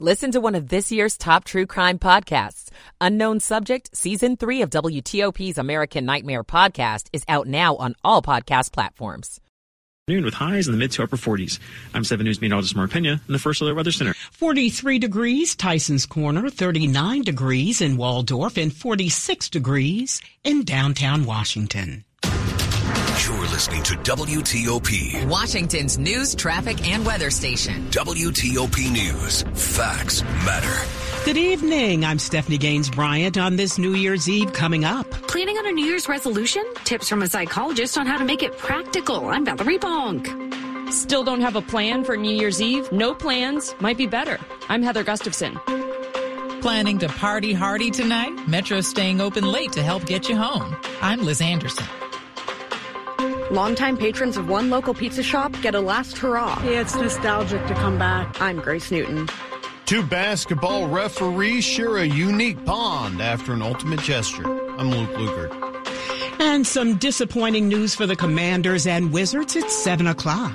Listen to one of this year's top true crime podcasts. Unknown Subject, Season 3 of WTOP's American Nightmare podcast is out now on all podcast platforms. Noon with highs in the mid to upper 40s. I'm 7 News meteorologist Mark Pena in the First Alert Weather Center. 43 degrees, Tyson's Corner, 39 degrees in Waldorf, and 46 degrees in downtown Washington. You're listening to WTOP, Washington's news, traffic, and weather station. WTOP News. Facts matter. Good evening. I'm Stephanie Gaines Bryant on this New Year's Eve coming up. Planning on a New Year's resolution? Tips from a psychologist on how to make it practical. I'm Valerie Bonk. Still don't have a plan for New Year's Eve? No plans might be better. I'm Heather Gustafson. Planning to party hardy tonight? Metro's staying open late to help get you home. I'm Liz Anderson. Longtime patrons of one local pizza shop get a last hurrah. Yeah, it's nostalgic to come back. I'm Grace Newton. Two basketball referees share a unique bond after an ultimate gesture. I'm Luke Lukert. And some disappointing news for the Commanders and Wizards at 7 o'clock.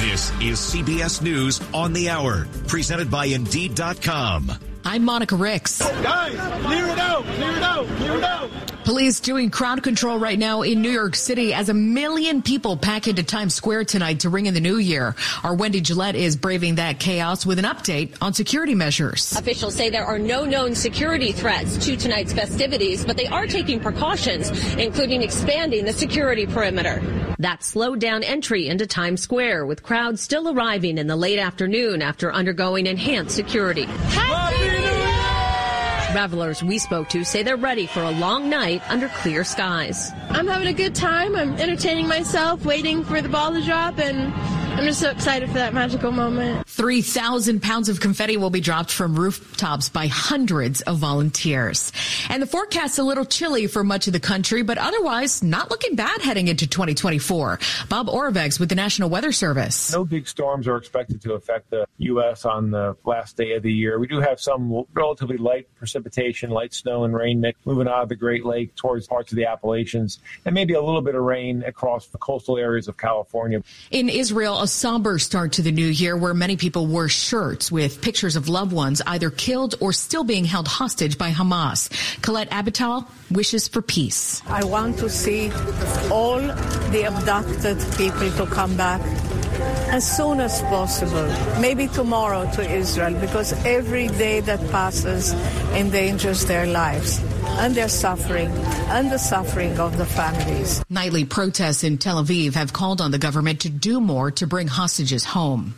This is CBS News on the Hour, presented by Indeed.com. I'm Monica Ricks. Guys, clear it out, clear it out, clear it out. Police doing crowd control right now in New York City as a million people pack into Times Square tonight to ring in the new year. Our Wendy Gillette is braving that chaos with an update on security measures. Officials say there are no known security threats to tonight's festivities, but they are taking precautions, including expanding the security perimeter. That slowed down entry into Times Square, with crowds still arriving in the late afternoon after undergoing enhanced security. Travelers we spoke to say they're ready for a long night under clear skies. I'm having a good time. I'm entertaining myself, waiting for the ball to drop, and I'm just so excited for that magical moment. 3,000 pounds of confetti will be dropped from rooftops by hundreds of volunteers. And the forecast's a little chilly for much of the country, but otherwise not looking bad heading into 2024. Bob Oravec with the National Weather Service. No big storms are expected to affect the U.S. on the last day of the year. We do have some relatively light precipitation, light snow and rain mix moving out of the Great Lake towards parts of the Appalachians, and maybe a little bit of rain across the coastal areas of California. In Israel, a somber start to the new year where many people wore shirts with pictures of loved ones either killed or still being held hostage by Hamas. Colette Abital wishes for peace. I want to see all the abducted people to come back as soon as possible, maybe tomorrow to Israel, because every day that passes endangers their lives and their suffering and the suffering of the families. Nightly protests in Tel Aviv have called on the government to do more to bring hostages home.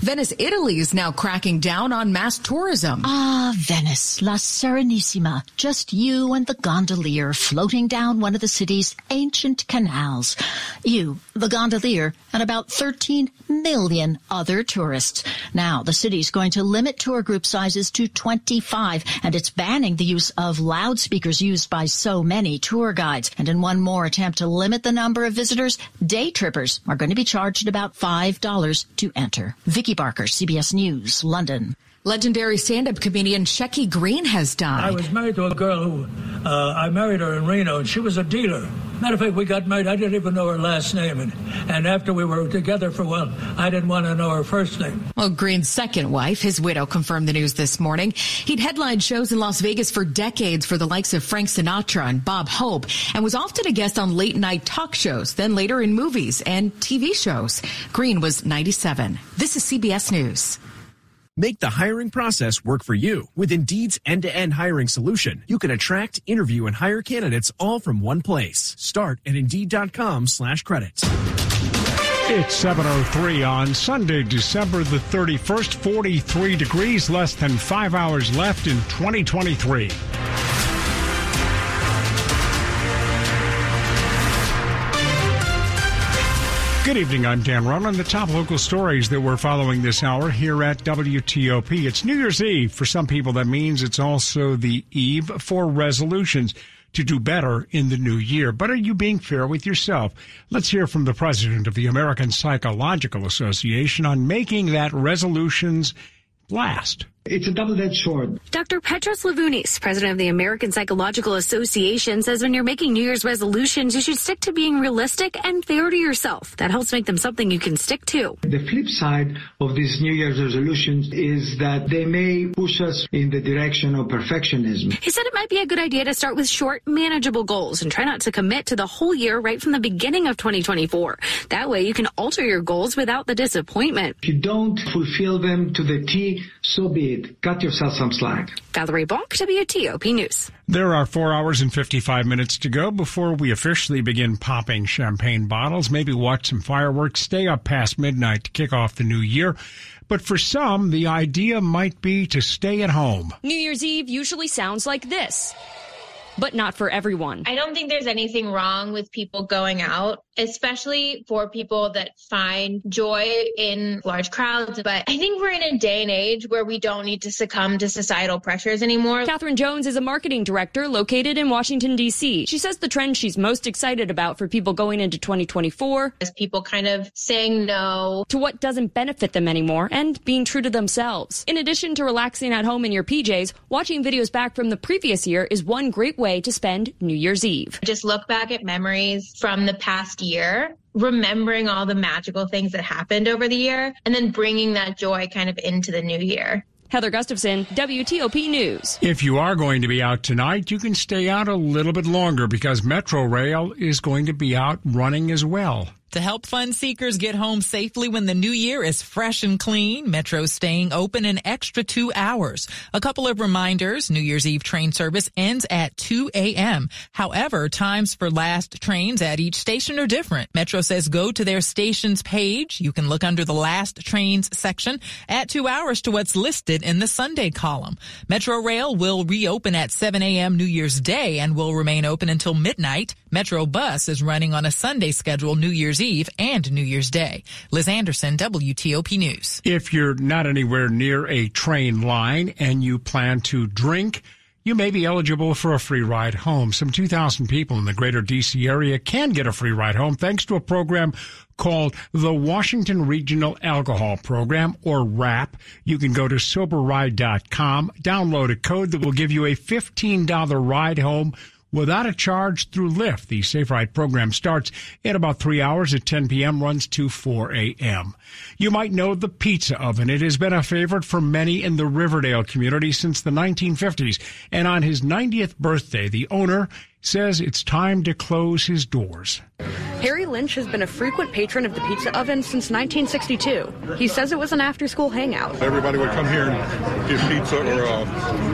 Venice, Italy is now cracking down on mass tourism. Ah, Venice, La Serenissima. Just you and the gondolier floating down one of the city's ancient canals. You, the gondolier, and about 13 million other tourists. Now, the city's going to limit tour group sizes to 25, and it's banning the use of loudspeakers used by so many tour guides. And in one more attempt to limit the number of visitors, day trippers are going to be charged about $5 to enter. Vicky Barker, CBS News, London. Legendary stand-up comedian Shecky Greene has died. I was married to a girl who uh, I married her in Reno, and she was a dealer. Matter of fact, we got married. I didn't even know her last name, and, and after we were together for a while, I didn't want to know her first name. Well, Greene's second wife, his widow, confirmed the news this morning. He'd headlined shows in Las Vegas for decades for the likes of Frank Sinatra and Bob Hope, and was often a guest on late-night talk shows, then later in movies and TV shows. Greene was 97. This is CBS News. Make the hiring process work for you. With Indeed's end-to-end hiring solution, you can attract, interview, and hire candidates all from one place. Start at Indeed.com slash credits. It's 7.03 on Sunday, December the 31st, 43 degrees, less than five hours left in 2023. Good evening. I'm Dan Ronan. The top local stories that we're following this hour here at WTOP. It's New Year's Eve. For some people, that means it's also the eve for resolutions to do better in the new year. But are you being fair with yourself? Let's hear from the president of the American Psychological Association on making that resolutions last. It's a double-edged sword. Dr. Petros Levounis, president of the American Psychological Association, says when you're making New Year's resolutions, you should stick to being realistic and fair to yourself. That helps make them something you can stick to. The flip side of these New Year's resolutions is that they may push us in the direction of perfectionism. He said it might be a good idea to start with short, manageable goals and try not to commit to the whole year right from the beginning of 2024. That way you can alter your goals without the disappointment. If you don't fulfill them to the T, so be it. Cut yourself some slack. Valerie Bonk, WTOP News. There are four hours and 55 minutes to go before we officially begin popping champagne bottles, maybe watch some fireworks, stay up past midnight to kick off the new year. But for some, the idea might be to stay at home. New Year's Eve usually sounds like this but not for everyone. I don't think there's anything wrong with people going out, especially for people that find joy in large crowds. But I think we're in a day and age where we don't need to succumb to societal pressures anymore. Catherine Jones is a marketing director located in Washington, D.C. She says the trend she's most excited about for people going into 2024 is people kind of saying no to what doesn't benefit them anymore and being true to themselves. In addition to relaxing at home in your PJs, watching videos back from the previous year is one great way way to spend New Year's Eve. Just look back at memories from the past year remembering all the magical things that happened over the year and then bringing that joy kind of into the new year. Heather Gustafson, WTOP News. If you are going to be out tonight, you can stay out a little bit longer because Metro Rail is going to be out running as well. To help fun seekers get home safely when the new year is fresh and clean, Metro's staying open an extra two hours. A couple of reminders, New Year's Eve train service ends at 2 a.m. However, times for last trains at each station are different. Metro says go to their stations page. You can look under the last trains section, add two hours to what's listed in the Sunday column. Metro Rail will reopen at 7 a.m. New Year's Day and will remain open until midnight. Metro Bus is running on a Sunday schedule New Year's Eve and New Year's Day. Liz Anderson, WTOP News. If you're not anywhere near a train line and you plan to drink, you may be eligible for a free ride home. Some 2,000 people in the greater DC area can get a free ride home thanks to a program called the Washington Regional Alcohol Program or RAP. You can go to soberride.com, download a code that will give you a $15 ride home without a charge through Lyft. The Safe Ride program starts in about three hours at 10 p.m., runs to 4 a.m. You might know the Pizza Oven. It has been a favorite for many in the Riverdale community since the 1950s. And on his 90th birthday, the owner says it's time to close his doors. Harry Lynch has been a frequent patron of the Pizza Oven since 1962. He says it was an after school hangout. Everybody would come here and get pizza or a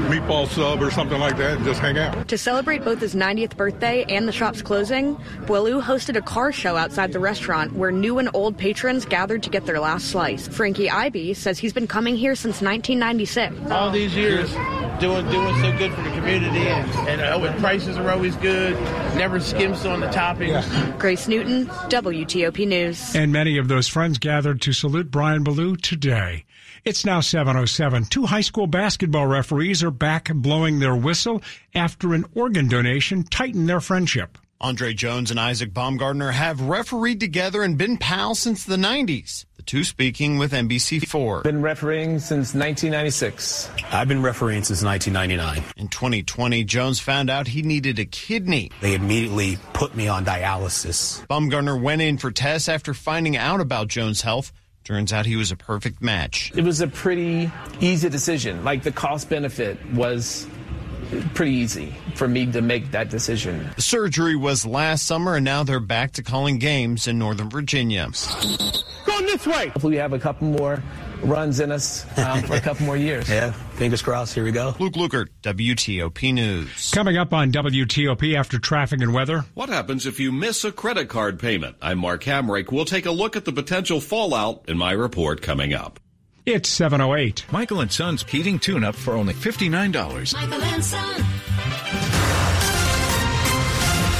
meatball sub or something like that and just hang out. To celebrate both his 90th birthday and the shop's closing, Boileau hosted a car show outside the restaurant where new and old patrons gathered to get their last slice. Frankie Ivy says he's been coming here since 1996. All these years doing doing so good for the community and, and uh, prices are always good, never skims on the toppings. Yeah. Grace Newton, WTOP News. And many of those friends gathered to salute Brian Boileau today. It's now 707. Two high school basketball referees are back blowing their whistle after an organ donation tightened their friendship. Andre Jones and Isaac Baumgardner have refereed together and been pals since the 90s. The two speaking with NBC4. Been refereeing since 1996. I've been refereeing since 1999. In 2020, Jones found out he needed a kidney. They immediately put me on dialysis. Baumgardner went in for tests after finding out about Jones' health. Turns out he was a perfect match. It was a pretty easy decision. Like the cost benefit was pretty easy for me to make that decision. The surgery was last summer, and now they're back to calling games in Northern Virginia. Going this way. Hopefully, we have a couple more runs in us um, for a couple more years. Yeah, fingers crossed. Here we go. Luke Lukert, WTOP News. Coming up on WTOP after traffic and weather. What happens if you miss a credit card payment? I'm Mark Hamrick. We'll take a look at the potential fallout in my report coming up. It's 708. Michael and Son's heating tune up for only $59. Michael and Son.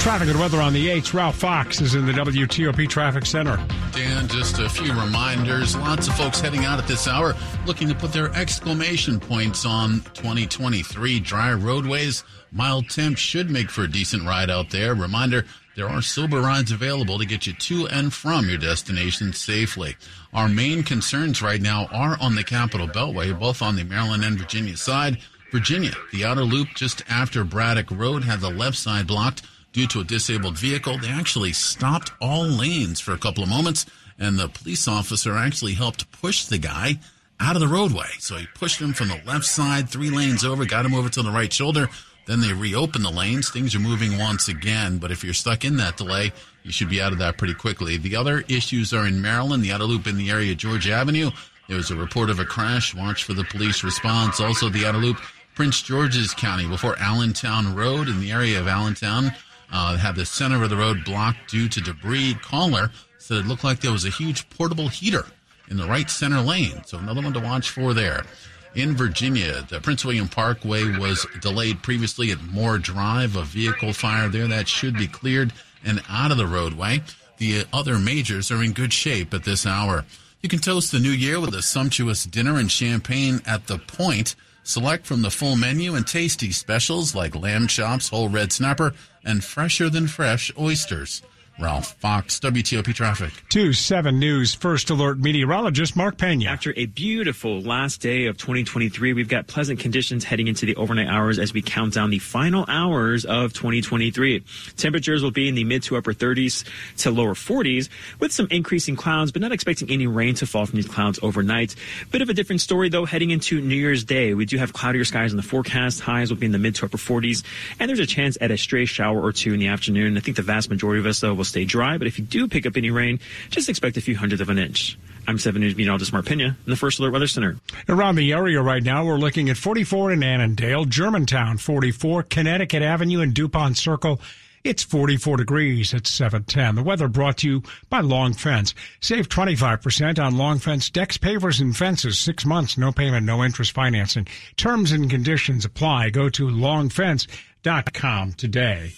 Traffic and weather on the 8th. Ralph Fox is in the WTOP Traffic Center. Dan, just a few reminders. Lots of folks heading out at this hour looking to put their exclamation points on 2023 dry roadways. Mild temps should make for a decent ride out there. Reminder there are sober rides available to get you to and from your destination safely. Our main concerns right now are on the Capital Beltway, both on the Maryland and Virginia side. Virginia, the outer loop just after Braddock Road had the left side blocked due to a disabled vehicle. They actually stopped all lanes for a couple of moments, and the police officer actually helped push the guy out of the roadway. So he pushed him from the left side, three lanes over, got him over to the right shoulder. Then they reopen the lanes. Things are moving once again. But if you're stuck in that delay, you should be out of that pretty quickly. The other issues are in Maryland, the outer loop in the area of Georgia Avenue. There's a report of a crash. Watch for the police response. Also, the outer loop, Prince George's County, before Allentown Road in the area of Allentown. Uh, had the center of the road blocked due to debris. Caller said it looked like there was a huge portable heater in the right center lane. So another one to watch for there in Virginia. The Prince William Parkway was delayed previously at Moore Drive. A vehicle fire there that should be cleared and out of the roadway. The other majors are in good shape at this hour. You can toast the new year with a sumptuous dinner and champagne at the point. Select from the full menu and tasty specials like lamb chops, whole red snapper, and fresher than fresh oysters. Ralph Fox, WTOP Traffic. 2 7 News First Alert meteorologist Mark Pena. After a beautiful last day of 2023, we've got pleasant conditions heading into the overnight hours as we count down the final hours of 2023. Temperatures will be in the mid to upper 30s to lower 40s with some increasing clouds, but not expecting any rain to fall from these clouds overnight. Bit of a different story though heading into New Year's Day. We do have cloudier skies in the forecast. Highs will be in the mid to upper 40s, and there's a chance at a stray shower or two in the afternoon. I think the vast majority of us though will stay dry, but if you do pick up any rain, just expect a few hundredths of an inch. I'm 7 News meteorologist Mark Pena in the First Alert Weather Center. Around the area right now, we're looking at 44 in Annandale, Germantown 44, Connecticut Avenue and DuPont Circle. It's 44 degrees at 710. The weather brought to you by Long Fence. Save 25% on Long Fence decks, pavers, and fences. Six months, no payment, no interest financing. Terms and conditions apply. Go to longfence.com today.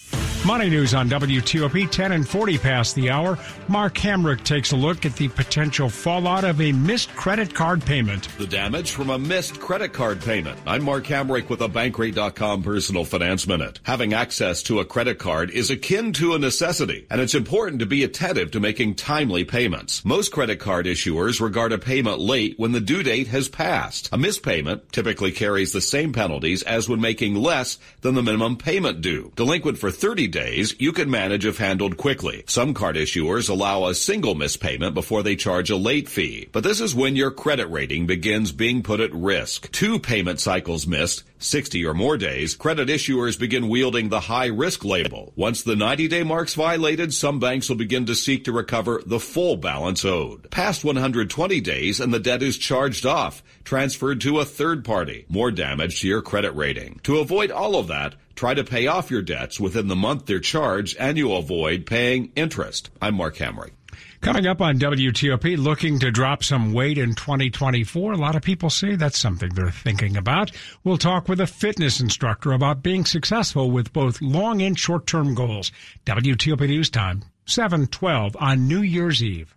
Money news on WTOP 10 and 40 past the hour. Mark Hamrick takes a look at the potential fallout of a missed credit card payment. The damage from a missed credit card payment. I'm Mark Hamrick with a Bankrate.com personal finance minute. Having access to a credit card is akin to a necessity, and it's important to be attentive to making timely payments. Most credit card issuers regard a payment late when the due date has passed. A missed payment typically carries the same penalties as when making less than the minimum payment due. Delinquent for 30 days, you can manage if handled quickly. Some card issuers allow a single missed payment before they charge a late fee. But this is when your credit rating begins being put at risk. Two payment cycles missed 60 or more days, credit issuers begin wielding the high risk label. Once the 90 day mark's violated, some banks will begin to seek to recover the full balance owed. Past 120 days and the debt is charged off, transferred to a third party. More damage to your credit rating. To avoid all of that, try to pay off your debts within the month they're charged and you'll avoid paying interest. I'm Mark Hamrick. Coming up on WTOP, looking to drop some weight in 2024. A lot of people say that's something they're thinking about. We'll talk with a fitness instructor about being successful with both long and short term goals. WTOP News Time, 712 on New Year's Eve.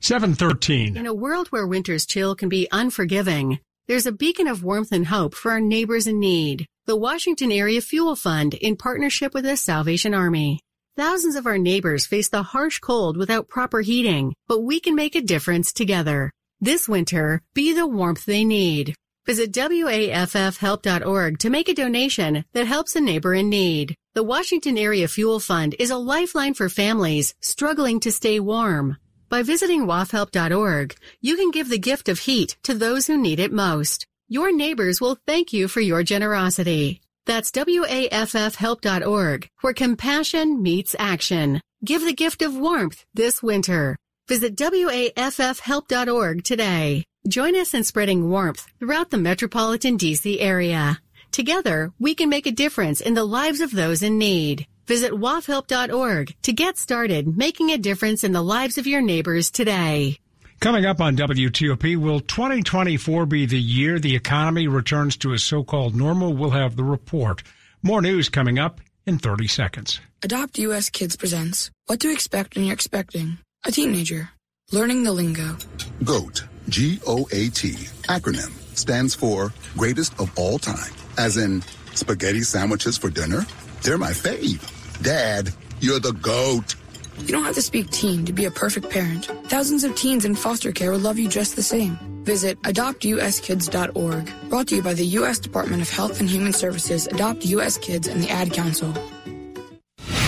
713. In a world where winter's chill can be unforgiving, there's a beacon of warmth and hope for our neighbors in need. The Washington Area Fuel Fund in partnership with the Salvation Army. Thousands of our neighbors face the harsh cold without proper heating, but we can make a difference together. This winter, be the warmth they need. Visit WAFFhelp.org to make a donation that helps a neighbor in need. The Washington Area Fuel Fund is a lifeline for families struggling to stay warm. By visiting wafhelp.org, you can give the gift of heat to those who need it most. Your neighbors will thank you for your generosity. That's WAFFhelp.org, where compassion meets action. Give the gift of warmth this winter. Visit WAFFhelp.org today. Join us in spreading warmth throughout the metropolitan DC area. Together, we can make a difference in the lives of those in need. Visit wafhelp.org to get started making a difference in the lives of your neighbors today. Coming up on WTOP, will 2024 be the year the economy returns to a so-called normal? We'll have the report. More news coming up in 30 seconds. Adopt US Kids presents What to Expect When You're Expecting a Teenager. Learning the Lingo. GOAT, G O A T, acronym, stands for Greatest of All Time. As in, spaghetti sandwiches for dinner? They're my fave. Dad, you're the GOAT. You don't have to speak teen to be a perfect parent. Thousands of teens in foster care will love you just the same. Visit adoptuskids.org. Brought to you by the U.S. Department of Health and Human Services, Adopt U.S. Kids, and the Ad Council.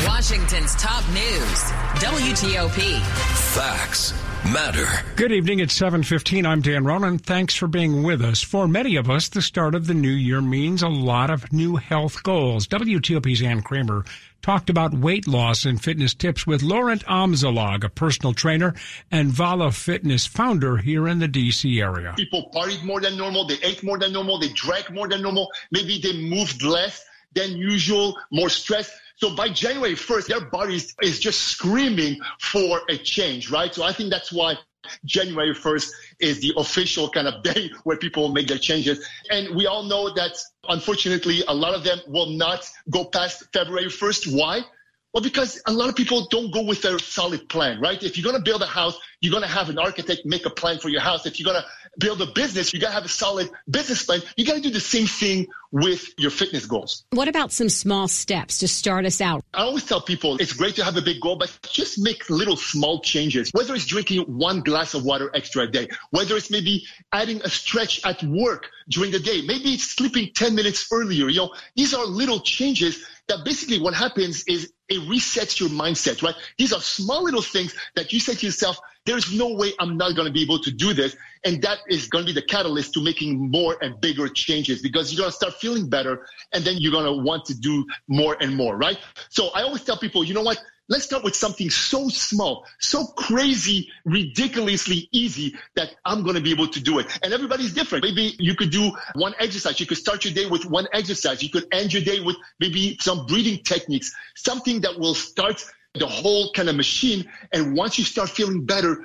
Washington's top news, WTOP. Facts matter. Good evening. It's 7:15. I'm Dan Ronan. Thanks for being with us. For many of us, the start of the new year means a lot of new health goals. WTOP's Ann Kramer talked about weight loss and fitness tips with Laurent Amzalag, a personal trainer and Vala Fitness founder here in the DC area. People partied more than normal, they ate more than normal, they drank more than normal, maybe they moved less than usual, more stress. So by January 1st, their body is just screaming for a change, right? So I think that's why January 1st is the official kind of day where people make their changes. And we all know that unfortunately, a lot of them will not go past February 1st. Why? Well, because a lot of people don't go with a solid plan, right? If you're going to build a house, you're going to have an architect make a plan for your house. If you're going to build a business, you got to have a solid business plan. You got to do the same thing with your fitness goals. What about some small steps to start us out? I always tell people it's great to have a big goal, but just make little small changes. Whether it's drinking one glass of water extra a day, whether it's maybe adding a stretch at work during the day, maybe it's sleeping 10 minutes earlier. You know, these are little changes that basically what happens is it resets your mindset, right? These are small little things that you say to yourself, there's no way I'm not going to be able to do this. And that is going to be the catalyst to making more and bigger changes because you're going to start feeling better and then you're going to want to do more and more, right? So I always tell people, you know what? Let's start with something so small, so crazy, ridiculously easy that I'm going to be able to do it. And everybody's different. Maybe you could do one exercise. You could start your day with one exercise. You could end your day with maybe some breathing techniques, something that will start the whole kind of machine. And once you start feeling better,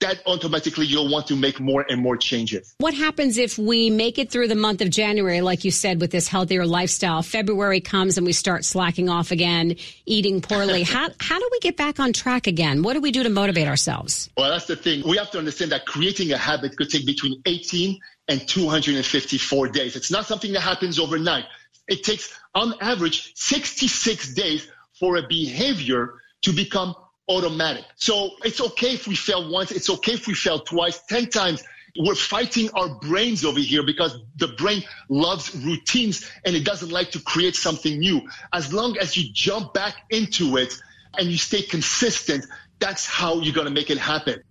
that automatically you'll want to make more and more changes. What happens if we make it through the month of January, like you said, with this healthier lifestyle? February comes and we start slacking off again, eating poorly. how, how do we get back on track again? What do we do to motivate ourselves? Well, that's the thing. We have to understand that creating a habit could take between 18 and 254 days. It's not something that happens overnight. It takes, on average, 66 days for a behavior to become automatic. So it's okay if we fail once. It's okay if we fail twice, 10 times. We're fighting our brains over here because the brain loves routines and it doesn't like to create something new. As long as you jump back into it and you stay consistent, that's how you're going to make it happen.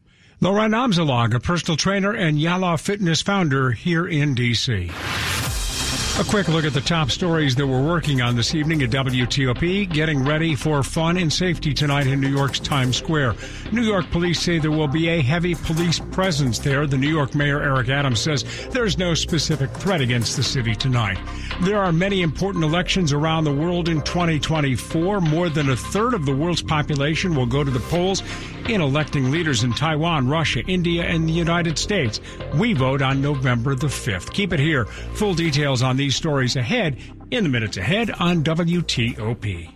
Laurent Amzalag, a personal trainer and Yala Fitness founder here in D.C. A quick look at the top stories that we're working on this evening at WTOP. Getting ready for fun and safety tonight in New York's Times Square. New York police say there will be a heavy police presence there. The New York Mayor Eric Adams says there's no specific threat against the city tonight. There are many important elections around the world in 2024. More than a third of the world's population will go to the polls in electing leaders in Taiwan, Russia, India, and the United States. We vote on November the 5th. Keep it here. Full details on these stories ahead in the minutes ahead on WTOP.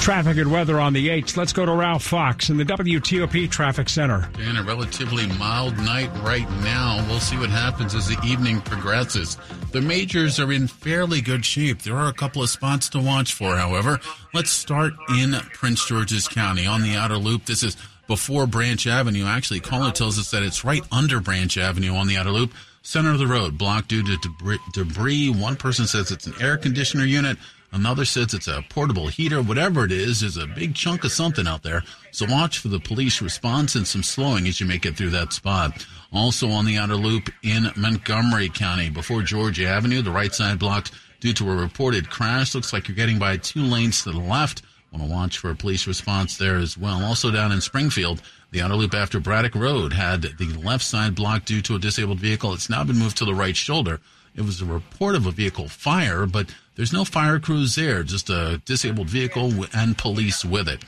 Traffic and weather on the 8th. Let's go to Ralph Fox in the WTOP Traffic Center. And a relatively mild night right now. We'll see what happens as the evening progresses. The majors are in fairly good shape. There are a couple of spots to watch for, however. Let's start in Prince George's County on the outer loop. This is before Branch Avenue. Actually, caller tells us that it's right under Branch Avenue on the outer loop. Center of the road blocked due to debris. debris. One person says it's an air conditioner unit. Another says it's a portable heater. Whatever it is, there's a big chunk of something out there. So watch for the police response and some slowing as you make it through that spot. Also on the outer loop in Montgomery County before Georgia Avenue, the right side blocked due to a reported crash. Looks like you're getting by two lanes to the left. Want to watch for a police response there as well. Also down in Springfield, the outer loop after Braddock Road had the left side blocked due to a disabled vehicle. It's now been moved to the right shoulder. It was a report of a vehicle fire, but there's no fire crews there, just a disabled vehicle and police with it.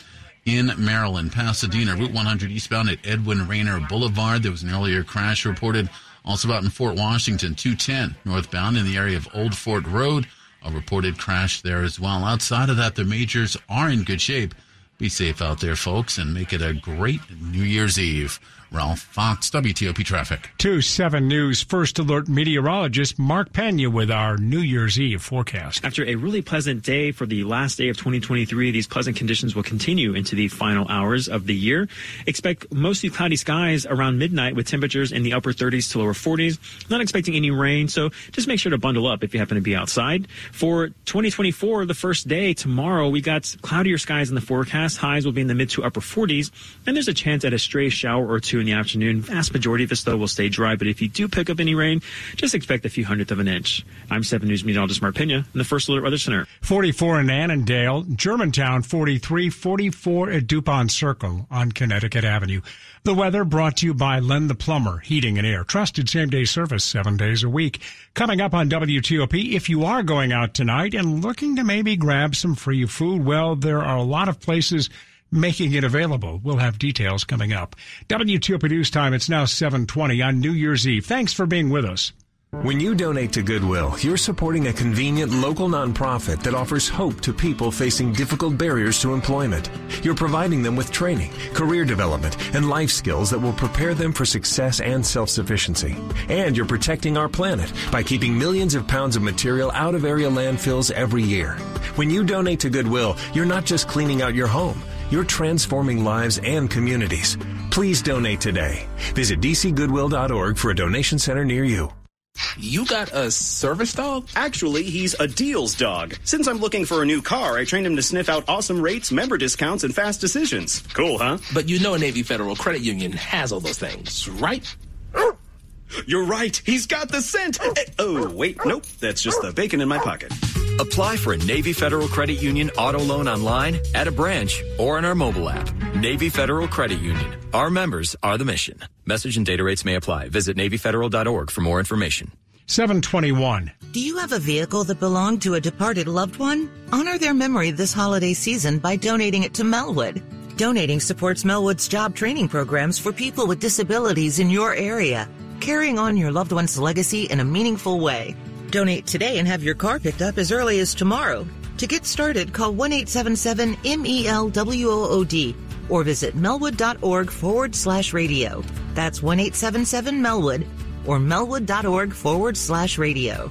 In Maryland, Pasadena, Route 100 eastbound at Edwin Raynor Boulevard, there was an earlier crash reported. Also out in Fort Washington, 210 northbound in the area of Old Fort Road, a reported crash there as well. Outside of that, the majors are in good shape. Be safe out there, folks, and make it a great New Year's Eve. Ralph Fox, WTOP Traffic. 2 7 News First Alert meteorologist Mark Pena with our New Year's Eve forecast. After a really pleasant day for the last day of 2023, these pleasant conditions will continue into the final hours of the year. Expect mostly cloudy skies around midnight with temperatures in the upper 30s to lower 40s. Not expecting any rain, so just make sure to bundle up if you happen to be outside. For 2024, the first day, tomorrow, we got cloudier skies in the forecast. Highs will be in the mid to upper 40s, and there's a chance at a stray shower or two in the afternoon. Vast majority of this, though, will stay dry, but if you do pick up any rain, just expect a few hundredth of an inch. I'm 7 News meteorologist Mark Pena in the First Alert Weather Center. 44 in Annandale, Germantown 43, 44 at DuPont Circle on Connecticut Avenue. The weather brought to you by Len the Plumber, Heating and Air. Trusted same day service seven days a week. Coming up on WTOP, if you are going out tonight and looking to maybe grab some free food, well, there are a lot of places making it available. We'll have details coming up. WTOP News Time, it's now 720 on New Year's Eve. Thanks for being with us. When you donate to Goodwill, you're supporting a convenient local nonprofit that offers hope to people facing difficult barriers to employment. You're providing them with training, career development, and life skills that will prepare them for success and self-sufficiency. And you're protecting our planet by keeping millions of pounds of material out of area landfills every year. When you donate to Goodwill, you're not just cleaning out your home. You're transforming lives and communities. Please donate today. Visit dcgoodwill.org for a donation center near you. You got a service dog? Actually, he's a deals dog. Since I'm looking for a new car, I trained him to sniff out awesome rates, member discounts, and fast decisions. Cool, huh? But you know a Navy Federal Credit Union has all those things, right? You're right. He's got the scent. Eh, oh, wait. Nope. That's just the bacon in my pocket. Apply for a Navy Federal Credit Union auto loan online, at a branch, or in our mobile app. Navy Federal Credit Union. Our members are the mission. Message and data rates may apply. Visit NavyFederal.org for more information. 721. Do you have a vehicle that belonged to a departed loved one? Honor their memory this holiday season by donating it to Melwood. Donating supports Melwood's job training programs for people with disabilities in your area, carrying on your loved one's legacy in a meaningful way. Donate today and have your car picked up as early as tomorrow. To get started, call 1 877 MELWOOD or visit melwood.org forward slash radio. That's 1 877 Melwood or melwood.org forward slash radio.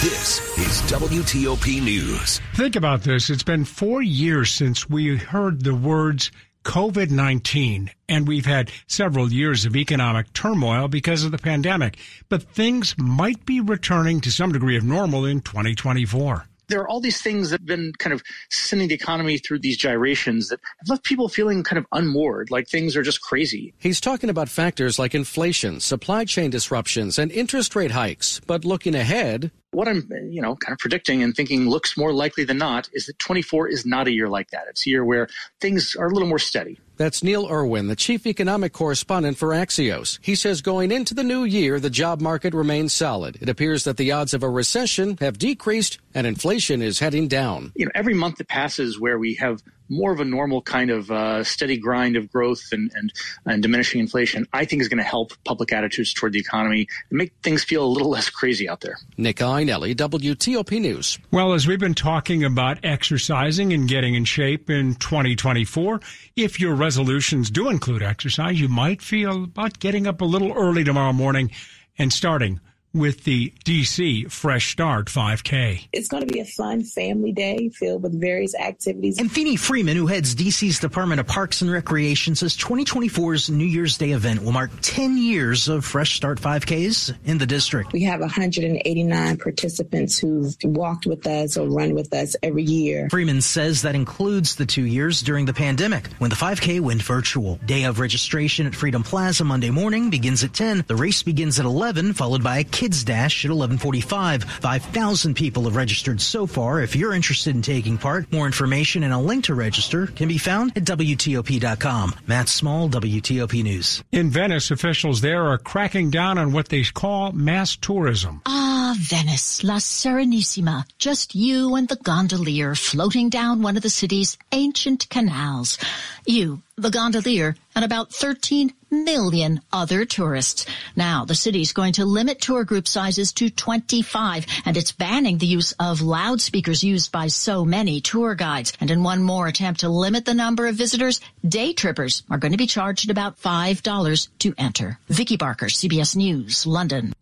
This is WTOP News. Think about this. It's been four years since we heard the words COVID 19, and we've had several years of economic turmoil because of the pandemic. But things might be returning to some degree of normal in 2024 there are all these things that have been kind of sending the economy through these gyrations that have left people feeling kind of unmoored, like things are just crazy. He's talking about factors like inflation, supply chain disruptions, and interest rate hikes. But looking ahead, what I'm, you know, kind of predicting and thinking looks more likely than not is that 24 is not a year like that. It's a year where things are a little more steady. That's Neil Irwin, the chief economic correspondent for Axios. He says going into the new year, the job market remains solid. It appears that the odds of a recession have decreased and inflation is heading down. You know, every month that passes where we have more of a normal kind of uh, steady grind of growth and, and, and diminishing inflation, I think is going to help public attitudes toward the economy and make things feel a little less crazy out there. Nick Iannelli, WTOP News. Well, as we've been talking about exercising and getting in shape in 2024, if your resolutions do include exercise, you might feel about getting up a little early tomorrow morning and starting with the DC Fresh Start 5K. It's going to be a fun family day filled with various activities. And Thennie Freeman, who heads DC's Department of Parks and Recreation, says 2024's New Year's Day event will mark 10 years of Fresh Start 5Ks in the district. We have 189 participants who've walked with us or run with us every year. Freeman says that includes the two years during the pandemic when the 5K went virtual. Day of registration at Freedom Plaza Monday morning begins at 10. The race begins at 11, followed by a Kids Dash at 1145. 5,000 people have registered so far. If you're interested in taking part, more information and a link to register can be found at WTOP.com. Matt Small, WTOP News. In Venice, officials there are cracking down on what they call mass tourism. Ah, Venice, La Serenissima. Just you and the gondolier floating down one of the city's ancient canals. You, the gondolier, and about 13 million other tourists. Now, the city's going to limit tour group sizes to 25, and it's banning the use of loudspeakers used by so many tour guides. And in one more attempt to limit the number of visitors, day trippers are going to be charged about $5 to enter. Vicky Barker, CBS News, London.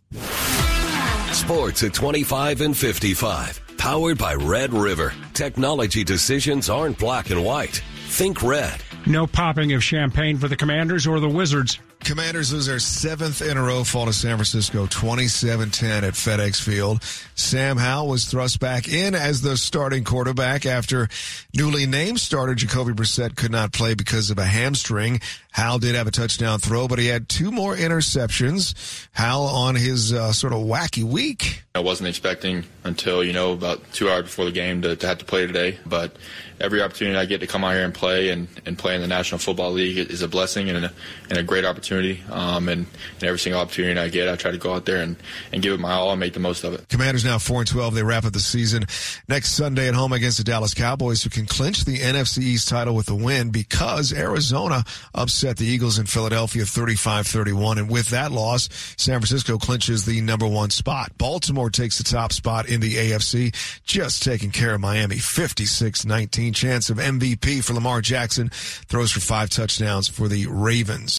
Sports at 25 and 55. Powered by Red River. Technology decisions aren't black and white. Think red. No popping of champagne for the Commanders or the Wizards. Commanders lose their seventh in a row, fall to San Francisco 27-10 at FedEx Field. Sam Howell was thrust back in as the starting quarterback after newly named starter Jacoby Brissett could not play because of a hamstring. Howell did have a touchdown throw, but he had two more interceptions. Howell on his uh, sort of wacky week. I wasn't expecting until, you know, about two hours before the game to, to have to play today, but every opportunity I get to come out here and play and, and play in the National Football League is a blessing and a, and a great opportunity. Um, and, and every single opportunity I get, I try to go out there and, and give it my all and make the most of it. Commanders now 4 and 12. They wrap up the season next Sunday at home against the Dallas Cowboys, who can clinch the NFC East title with a win because Arizona upset the Eagles in Philadelphia 35-31. And with that loss, San Francisco clinches the number one spot. Baltimore takes the top spot in the AFC, just taking care of Miami 56-19. Chance of MVP for Lamar Jackson throws for five touchdowns for the Ravens.